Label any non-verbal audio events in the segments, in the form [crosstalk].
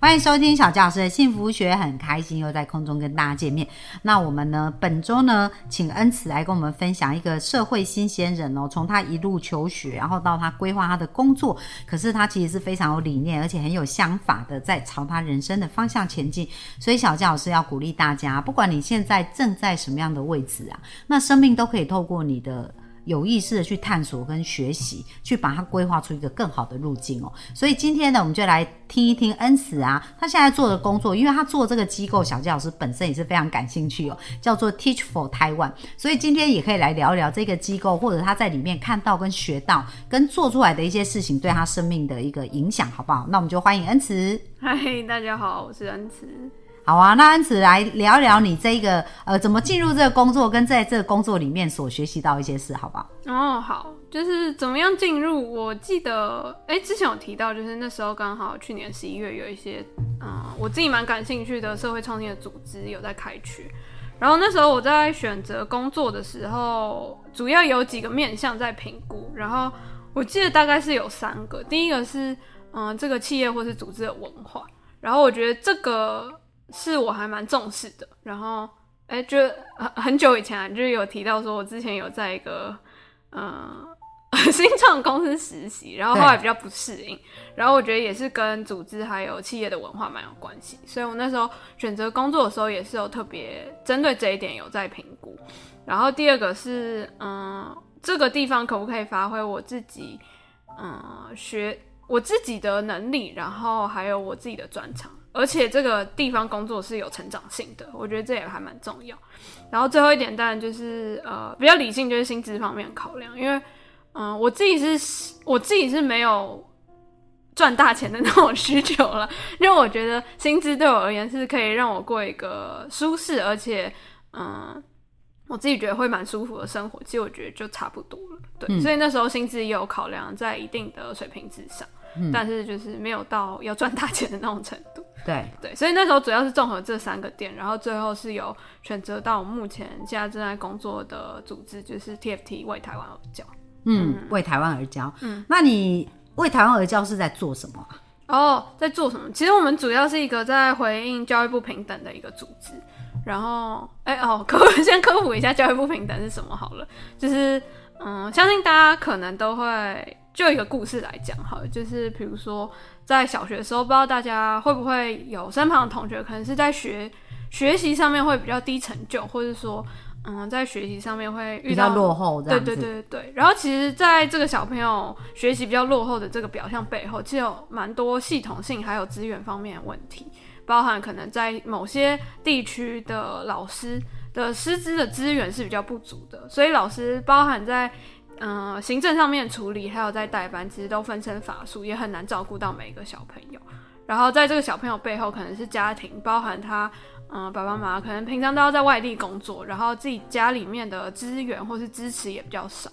欢迎收听小教师的幸福学，很开心又在空中跟大家见面。那我们呢，本周呢，请恩慈来跟我们分享一个社会新鲜人哦，从他一路求学，然后到他规划他的工作，可是他其实是非常有理念，而且很有想法的，在朝他人生的方向前进。所以小教师要鼓励大家，不管你现在正在什么样的位置啊，那生命都可以透过你的。有意识的去探索跟学习，去把它规划出一个更好的路径哦。所以今天呢，我们就来听一听恩慈啊，他现在做的工作，因为他做这个机构，小纪老师本身也是非常感兴趣哦，叫做 Teach for Taiwan。所以今天也可以来聊一聊这个机构，或者他在里面看到跟学到跟做出来的一些事情，对他生命的一个影响，好不好？那我们就欢迎恩慈。嗨，大家好，我是恩慈。好啊，那安慈来聊一聊你这个呃，怎么进入这个工作，跟在这个工作里面所学习到一些事，好不好？哦，好，就是怎么样进入？我记得，哎，之前有提到，就是那时候刚好去年十一月有一些，嗯，我自己蛮感兴趣的社会创新的组织有在开缺，然后那时候我在选择工作的时候，主要有几个面向在评估，然后我记得大概是有三个，第一个是嗯，这个企业或是组织的文化，然后我觉得这个。是我还蛮重视的，然后哎，就很很久以前啊，就是有提到说，我之前有在一个嗯 [laughs] 新创公司实习，然后后来比较不适应，然后我觉得也是跟组织还有企业的文化蛮有关系，所以我那时候选择工作的时候也是有特别针对这一点有在评估。然后第二个是嗯，这个地方可不可以发挥我自己嗯学我自己的能力，然后还有我自己的专长。而且这个地方工作是有成长性的，我觉得这也还蛮重要。然后最后一点当然就是呃比较理性，就是薪资方面考量，因为嗯我自己是我自己是没有赚大钱的那种需求了，因为我觉得薪资对我而言是可以让我过一个舒适，而且嗯我自己觉得会蛮舒服的生活。其实我觉得就差不多了，对，所以那时候薪资也有考量在一定的水平之上。但是就是没有到要赚大钱的那种程度。[laughs] 对对，所以那时候主要是综合这三个点，然后最后是有选择到目前现在正在工作的组织，就是 TFT 为台湾而教。嗯，为台湾而教。嗯，那你为台湾而教是在做什么？哦，在做什么？其实我们主要是一个在回应教育不平等的一个组织。然后，哎哦，科先科普一下教育不平等是什么好了。就是嗯，相信大家可能都会。就一个故事来讲，好，就是比如说在小学的时候，不知道大家会不会有身旁的同学，可能是在学学习上面会比较低成就，或者说，嗯，在学习上面会遇到落后，对对对对。然后其实，在这个小朋友学习比较落后的这个表象背后，其实有蛮多系统性还有资源方面的问题，包含可能在某些地区的老师的师资的资源是比较不足的，所以老师包含在。嗯，行政上面处理，还有在代班，其实都分身乏术，也很难照顾到每一个小朋友。然后在这个小朋友背后，可能是家庭，包含他，嗯，爸爸妈妈可能平常都要在外地工作，然后自己家里面的资源或是支持也比较少。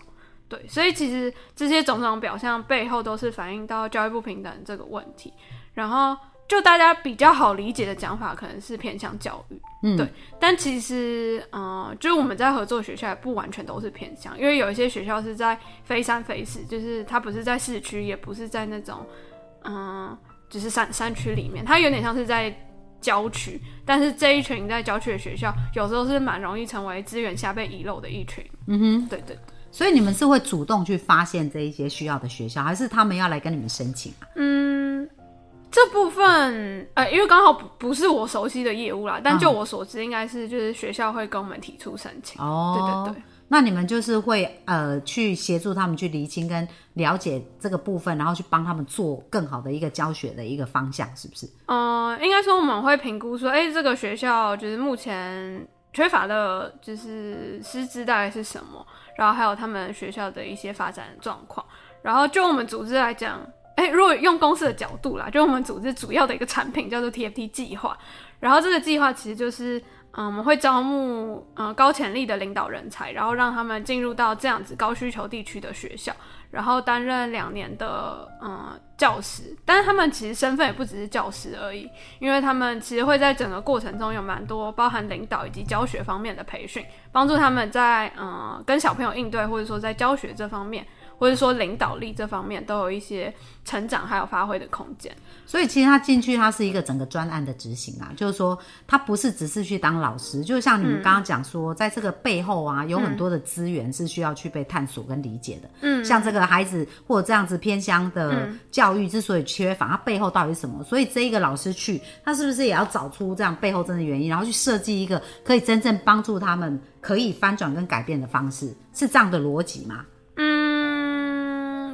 对，所以其实这些种种表象背后，都是反映到教育不平等这个问题。然后。就大家比较好理解的讲法，可能是偏向教育，嗯，对。但其实，嗯，就是我们在合作学校也不完全都是偏向，因为有一些学校是在非山非市，就是它不是在市区，也不是在那种，嗯，就是山山区里面，它有点像是在郊区。但是这一群在郊区的学校，有时候是蛮容易成为资源下被遗漏的一群。嗯哼，对对。所以你们是会主动去发现这一些需要的学校，还是他们要来跟你们申请啊？嗯。这部分，呃，因为刚好不不是我熟悉的业务啦，但就我所知，应该是就是学校会跟我们提出申请。哦，对对对。那你们就是会呃去协助他们去厘清跟了解这个部分，然后去帮他们做更好的一个教学的一个方向，是不是？嗯，应该说我们会评估说，哎，这个学校就是目前缺乏的就是师资大概是什么，然后还有他们学校的一些发展状况，然后就我们组织来讲。哎，如果用公司的角度啦，就我们组织主要的一个产品叫做 TFT 计划，然后这个计划其实就是，嗯，我们会招募呃高潜力的领导人才，然后让他们进入到这样子高需求地区的学校，然后担任两年的嗯教师。但是他们其实身份也不只是教师而已，因为他们其实会在整个过程中有蛮多包含领导以及教学方面的培训，帮助他们在嗯跟小朋友应对，或者说在教学这方面。或者说领导力这方面都有一些成长还有发挥的空间，所以其实他进去，他是一个整个专案的执行啊，就是说他不是只是去当老师，就像你们刚刚讲说，在这个背后啊，有很多的资源是需要去被探索跟理解的。嗯，像这个孩子或者这样子偏乡的教育之所以缺乏，它背后到底是什么？所以这一个老师去，他是不是也要找出这样背后真的原因，然后去设计一个可以真正帮助他们可以翻转跟改变的方式？是这样的逻辑吗？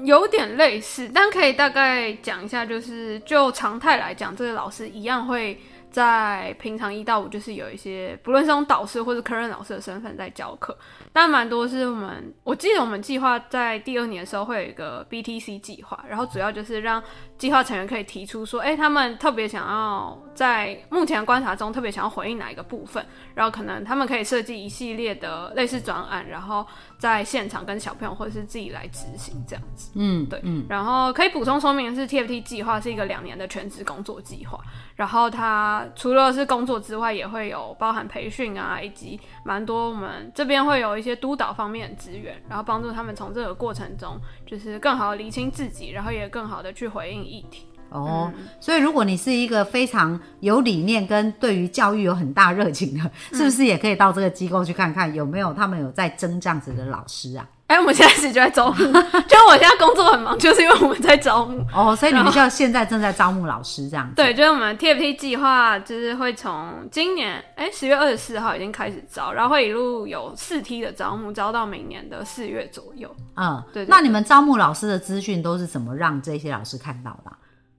有点类似，但可以大概讲一下，就是就常态来讲，这个老师一样会。在平常一到五，就是有一些不论是用导师或者科任老师的身份在教课，但蛮多是我们，我记得我们计划在第二年的时候会有一个 BTC 计划，然后主要就是让计划成员可以提出说，哎，他们特别想要在目前观察中特别想要回应哪一个部分，然后可能他们可以设计一系列的类似专案，然后在现场跟小朋友或者是自己来执行这样子。嗯，对，嗯，然后可以补充说明的是，TFT 计划是一个两年的全职工作计划，然后它。除了是工作之外，也会有包含培训啊，以及蛮多我们这边会有一些督导方面的资源，然后帮助他们从这个过程中，就是更好的理清自己，然后也更好的去回应议题。哦，所以如果你是一个非常有理念跟对于教育有很大热情的，是不是也可以到这个机构去看看有没有他们有在争这样子的老师啊？哎，我们现在是就在招募，就我现在工作很忙，就是因为我们在招募。哦，所以你们就现在正在招募老师这样。对，就是我们 TFT 计划，就是会从今年哎十月二十四号已经开始招，然后会一路有四梯的招募，招到明年的四月左右。嗯，对。那你们招募老师的资讯都是怎么让这些老师看到的？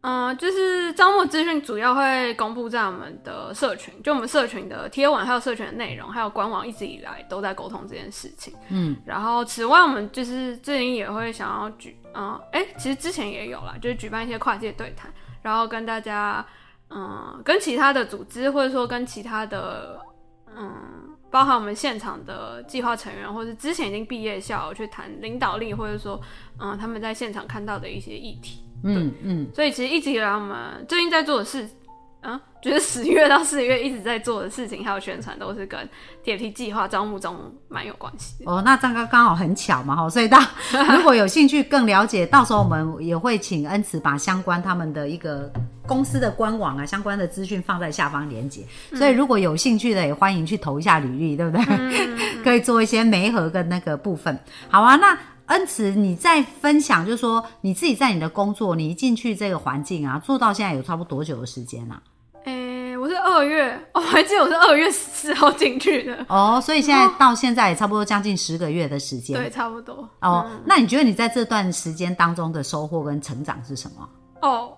嗯，就是招募资讯主要会公布在我们的社群，就我们社群的贴文，还有社群的内容，还有官网，一直以来都在沟通这件事情。嗯，然后此外，我们就是最近也会想要举，嗯，哎，其实之前也有啦，就是举办一些跨界对谈，然后跟大家，嗯，跟其他的组织，或者说跟其他的，嗯，包含我们现场的计划成员，或者之前已经毕业校去谈领导力，或者说，嗯，他们在现场看到的一些议题。嗯嗯，所以其实一直以来我们最近在做的事，啊，就是十月到四月一直在做的事情，还有宣传，都是跟 TFT 计划招募中蛮有关系。哦，那这样刚刚好很巧嘛，哈，所以大 [laughs] 如果有兴趣更了解，到时候我们也会请恩慈把相关他们的一个公司的官网啊，相关的资讯放在下方连接。所以如果有兴趣的，也欢迎去投一下履历，对不对？[laughs] 可以做一些媒合跟那个部分。好啊，那。恩慈，你在分享，就是说你自己在你的工作，你一进去这个环境啊，做到现在有差不多多久的时间啊？诶，我是二月，[laughs] 我还记得我是二月四号进去的。哦，所以现在到现在也差不多将近十个月的时间。对，差不多。哦，那你觉得你在这段时间当中的收获跟成长是什么？哦，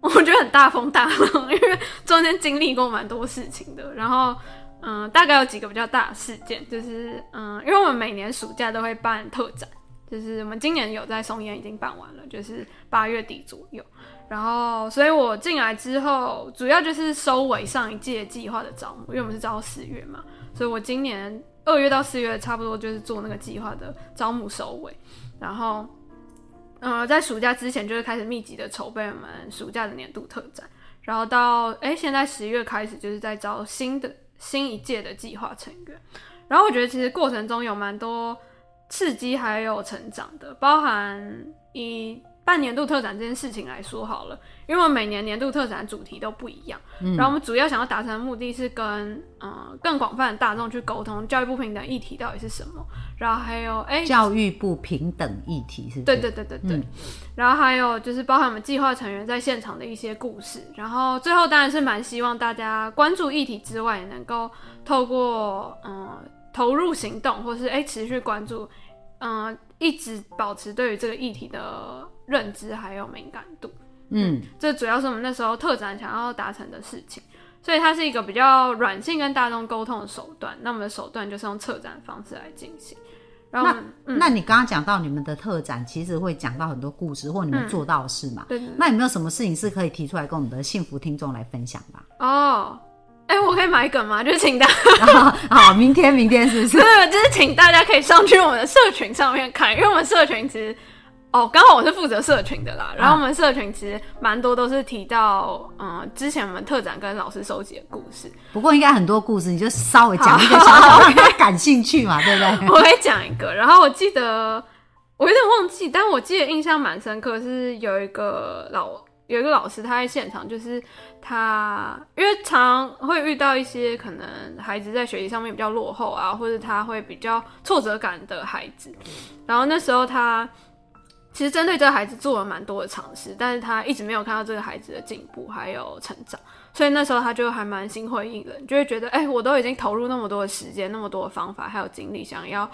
我觉得很大风大浪，因为中间经历过蛮多事情的。然后，嗯，大概有几个比较大的事件，就是嗯，因为我们每年暑假都会办特展。就是我们今年有在松烟已经办完了，就是八月底左右。然后，所以我进来之后，主要就是收尾上一届计划的招募，因为我们是招四月嘛，所以我今年二月到四月差不多就是做那个计划的招募收尾。然后，呃，在暑假之前就是开始密集的筹备我们暑假的年度特展，然后到哎现在十月开始就是在招新的新一届的计划成员。然后我觉得其实过程中有蛮多。刺激还有成长的，包含以半年度特展这件事情来说好了，因为我每年年度特展主题都不一样，然后我们主要想要达成的目的是跟嗯更广泛的大众去沟通教育不平等议题到底是什么，然后还有哎教育不平等议题是？对对对对对，然后还有就是包含我们计划成员在现场的一些故事，然后最后当然是蛮希望大家关注议题之外，也能够透过嗯。投入行动，或是哎持续关注，嗯，一直保持对于这个议题的认知还有敏感度，嗯，这主要是我们那时候特展想要达成的事情，所以它是一个比较软性跟大众沟通的手段。那我们的手段就是用策展方式来进行。然后，那你刚刚讲到你们的特展，其实会讲到很多故事或你们做到的事嘛？对。那有没有什么事情是可以提出来跟我们的幸福听众来分享吧？哦。哎、我可以买梗吗？就是请大家，[laughs] 好，明天明天是不是？对，就是请大家可以上去我们的社群上面看，因为我们社群其实。哦，刚好我是负责社群的啦，然后我们社群其实蛮多都是提到，嗯，之前我们特展跟老师收集的故事，不过应该很多故事，你就稍微讲一个小小的，[laughs] 让他感兴趣嘛，对不对？我可以讲一个，然后我记得我有点忘记，但我记得印象蛮深刻，是有一个老有一个老师他在现场，就是他因为常会遇到一些可能孩子在学习上面比较落后啊，或者他会比较挫折感的孩子，然后那时候他。其实针对这个孩子做了蛮多的尝试，但是他一直没有看到这个孩子的进步还有成长，所以那时候他就还蛮心灰意冷，就会觉得，哎、我都已经投入那么多的时间、那么多的方法还有精力，想要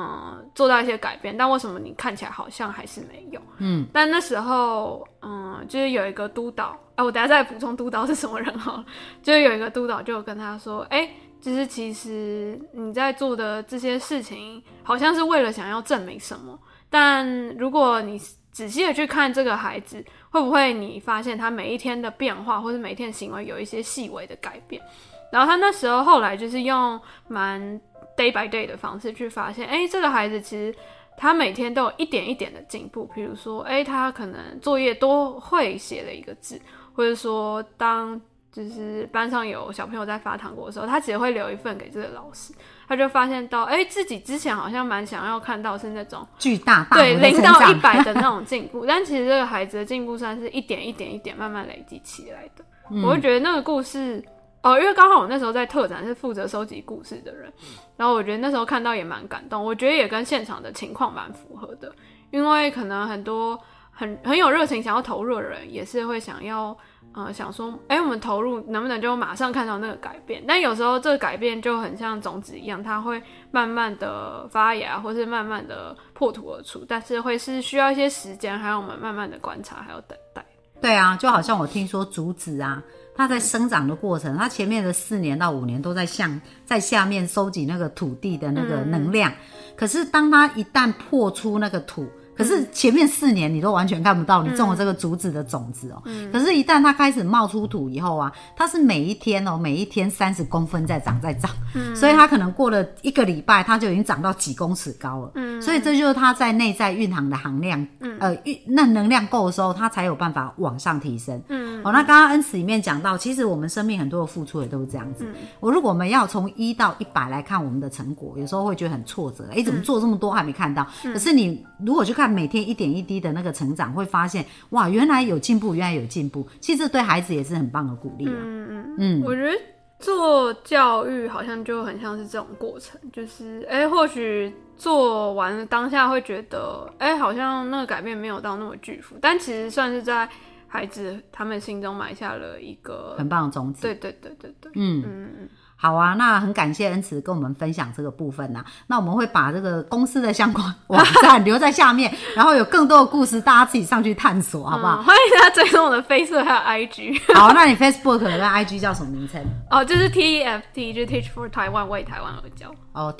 嗯做到一些改变，但为什么你看起来好像还是没有？嗯，但那时候嗯，就是有一个督导，啊，我等下再补充督导是什么人哈，就是有一个督导就跟他说，哎、就是其实你在做的这些事情，好像是为了想要证明什么。但如果你仔细的去看这个孩子，会不会你发现他每一天的变化，或者每一天的行为有一些细微的改变？然后他那时候后来就是用蛮 day by day 的方式去发现，哎，这个孩子其实他每天都有一点一点的进步。比如说，哎，他可能作业多会写了一个字，或者说当就是班上有小朋友在发糖果的时候，他只会留一份给这个老师。他就发现到，哎、自己之前好像蛮想要看到是那种巨大大对零到一百的那种进步，[laughs] 但其实这个孩子的进步算是一点一点一点慢慢累积起来的。嗯我会觉得那个故事，哦，因为刚好我那时候在特展是负责收集故事的人，然后我觉得那时候看到也蛮感动，我觉得也跟现场的情况蛮符合的，因为可能很多很很有热情想要投入的人，也是会想要。呃，想说，哎、我们投入能不能就马上看到那个改变？但有时候这个改变就很像种子一样，它会慢慢的发芽，或是慢慢的破土而出，但是会是需要一些时间，还有我们慢慢的观察，还有等待。对啊，就好像我听说竹子啊，它在生长的过程，它前面的四年到五年都在向在下面收集那个土地的那个能量，可是当它一旦破出那个土。可是前面四年你都完全看不到你种了这个竹子的种子哦、可是，一旦它开始冒出土以后啊，它是每一天哦、每一天三十公分在长在长，嗯。所以它可能过了一个礼拜，它就已经长到几公尺高了。嗯，所以这就是它在内在蕴含的含量，嗯。呃，蕴那能量够的时候，它才有办法往上提升。嗯，哦，那刚刚恩慈里面讲到，其实我们生命很多的付出也都是这样子。我如果我们要从一到一百来看我们的成果，有时候会觉得很挫折，哎，怎么做这么多还没看到？可是你如果去看每天一点一滴的那个成长，会发现哇，原来有进步，原来有进步。其实这对孩子也是很棒的鼓励啊。嗯嗯我觉得做教育好像就很像是这种过程，就是哎、诶或许做完了当下会觉得，哎、好像那个改变没有到那么巨幅，但其实算是在孩子他们心中埋下了一个，很棒的种子。对对对对对，嗯嗯嗯，好啊，那很感谢恩慈跟我们分享这个部分呐、那我们会把这个公司的相关网站留在下面，然后有更多的故事，大家自己上去探索，好不好？嗯欢迎大家追踪我的 Facebook 还有 IG，[laughs] 好，那你 Facebook 跟 IG 叫什么名称？哦，就是 TFT，就是 Teach for Taiwan，为台湾而教。哦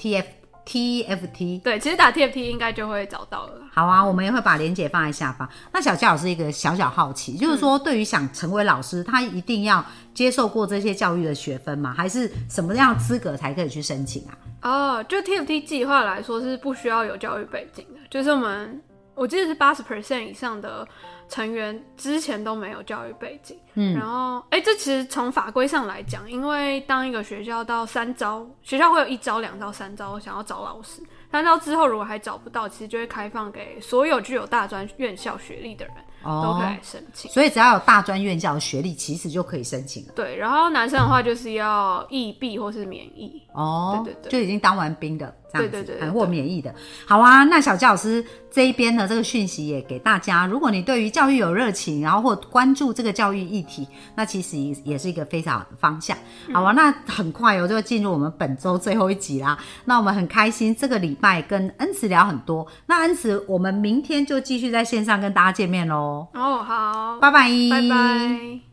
，TF TFT。对，其实打 TFT 应该就会找到了。好啊，我们也会把链接放在下方。那小佳老师一个小小好奇，就是说，对于想成为老师，他一定要接受过这些教育的学分吗？还是什么样的资格才可以去申请啊？哦，就 TFT 计划来说是不需要有教育背景的，就是我们我记得是八十 percent 以上的成员之前都没有教育背景。嗯，然后哎、这其实从法规上来讲，因为当一个学校到三招，学校会有一招、两招、三招想要找老师，三招之后如果还找不到，其实就会开放给所有具有大专院校学历的人、都可以来申请。所以只要有大专院校的学历，其实就可以申请了。对，然后男生的话就是要役毕或是免役。哦，对对对就已经当完兵的这样子，对对对对或免疫的。好啊，那小教老师这一边的这个讯息也给大家，如果你对于教育有热情，然后或关注这个教育议题，那其实也也是一个非常好的方向。好啊，那很快哦，就进入我们本周最后一集啦。那我们很开心，这个礼拜跟恩慈聊很多。那恩慈，我们明天就继续在线上跟大家见面喽，哦，好，拜拜，拜拜。